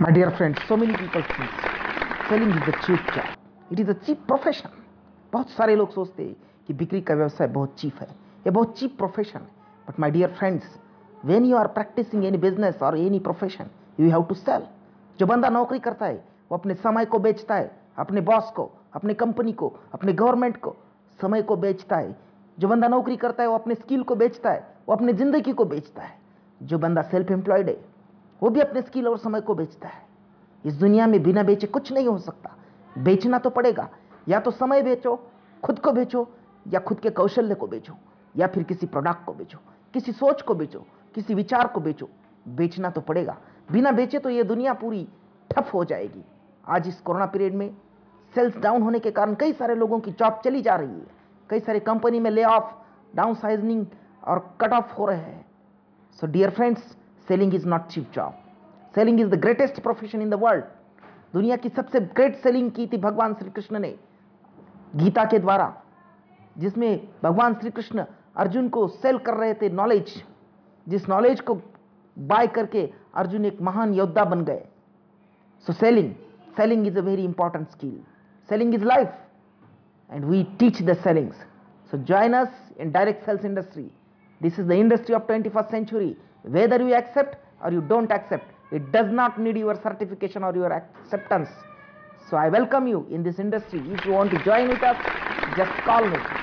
My dear friends, so many people think selling is a cheap job. It is a cheap profession. बहुत सारे लोग सोचते हैं कि बिक्री का व्यवसाय बहुत चीप है। ये बहुत चीप प्रोफेशन है। But my dear friends when you are practicing any business और any profession you have to sell जो बंदा नौकरी करता है वो अपने समय को बेचता है अपने बॉस को अपने कंपनी को अपने गवर्नमेंट को समय को बेचता है। जो बंदा नौकरी करता है वो अपने स्किल को बेचता है वो अपने ज़िंदगी को बेचता है। जो बंदा सेल्फ एम्प्लॉयड है वो भी अपने स्किल और समय को बेचता है। इस दुनिया में बिना बेचे कुछ नहीं हो सकता। बेचना तो पड़ेगा। या तो समय बेचो, खुद को बेचो, या खुद के कौशल्य को बेचो, या फिर किसी प्रोडक्ट को बेचो, किसी सोच को बेचो, किसी विचार को बेचो। बेचना तो पड़ेगा। बिना बेचे तो ये दुनिया पूरी ठप हो जाएगी। आज इस कोरोना पीरियड में सेल्स डाउन होने के कारण कई सारे लोगों की जॉब चली जा रही है। कई सारे कंपनी में ले ऑफ़ डाउन साइजनिंग और कट ऑफ़ हो रहे हैं। So dear friends selling is not cheap job selling is the greatest profession in the world दुनिया की सबसे ग्रेट सेलिंग की थी भगवान श्री कृष्ण ने, गीता के द्वारा, जिसमें भगवान श्री कृष्ण अर्जुन को सेल कर रहे थे नॉलेज जिस नॉलेज को बाय करके अर्जुन एक महान योद्धा बन गए। So selling selling is a very important skill. Selling is life, and we teach the sellings. So join us in direct sales industry. This is the industry of 21st century. Whether you accept or you don't accept it does not need your certification or your acceptance. So i welcome you in this industry. If you want to join with us just call me